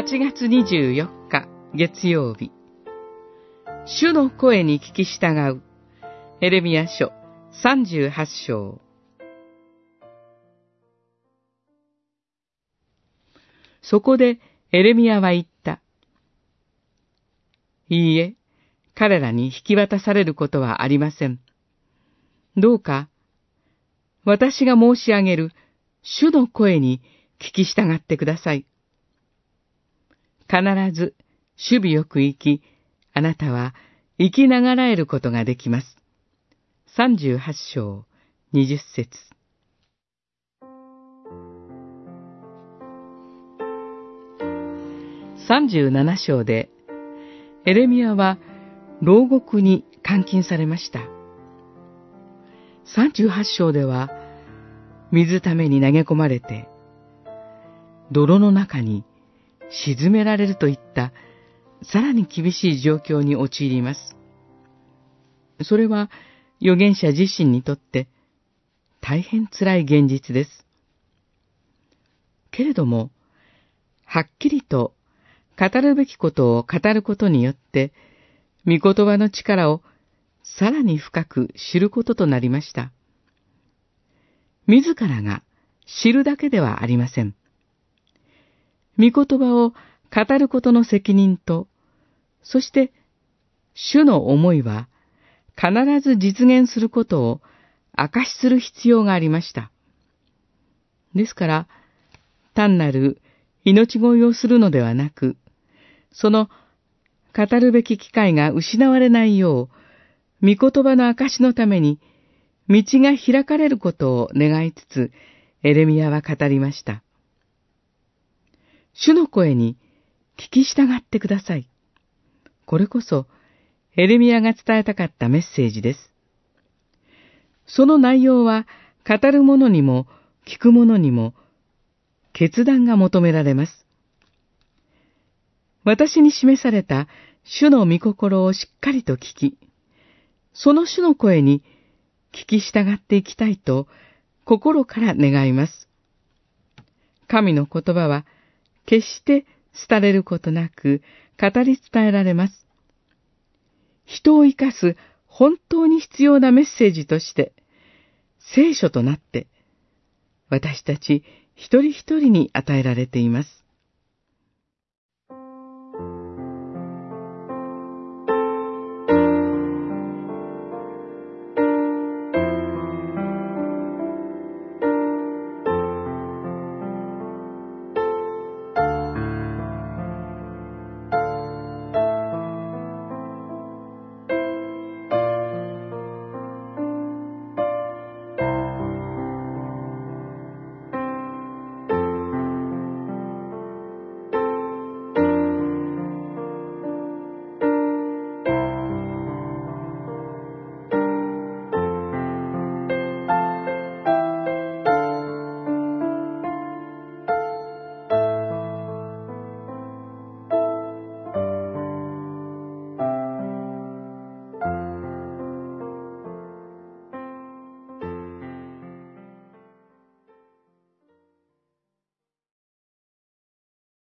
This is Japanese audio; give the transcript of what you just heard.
8月24日月曜日主の声に聞き従うエレミア書38章そこでエレミアは言った。いいえ、彼らに引き渡されることはありません。どうか、私が申し上げる主の声に聞き従ってください。必ず守備よく生き、あなたは生きながらえることができます。38章20節37章で、エレミアは牢獄に監禁されました。38章では、水ために投げ込まれて、泥の中に沈められるといったさらに厳しい状況に陥ります。それは預言者自身にとって大変辛い現実です。けれども、はっきりと語るべきことを語ることによって、御言葉の力をさらに深く知ることとなりました。自らが知るだけではありません。御言葉を語ることの責任と、そして主の思いは必ず実現することを証しする必要がありました。ですから、単なる命乞いをするのではなく、その語るべき機会が失われないよう、御言葉の証のために道が開かれることを願いつつ、エレミアは語りました。主の声に聞き従ってください。これこそ、エレミアが伝えたかったメッセージです。その内容は、語る者にも、聞く者にも、決断が求められます。私に示された主の御心をしっかりと聞き、その主の声に聞き従っていきたいと心から願います。神の言葉は決して廃れることなく語り伝えられます。人を生かす本当に必要なメッセージとして、聖書となって、私たち一人一人に与えられています。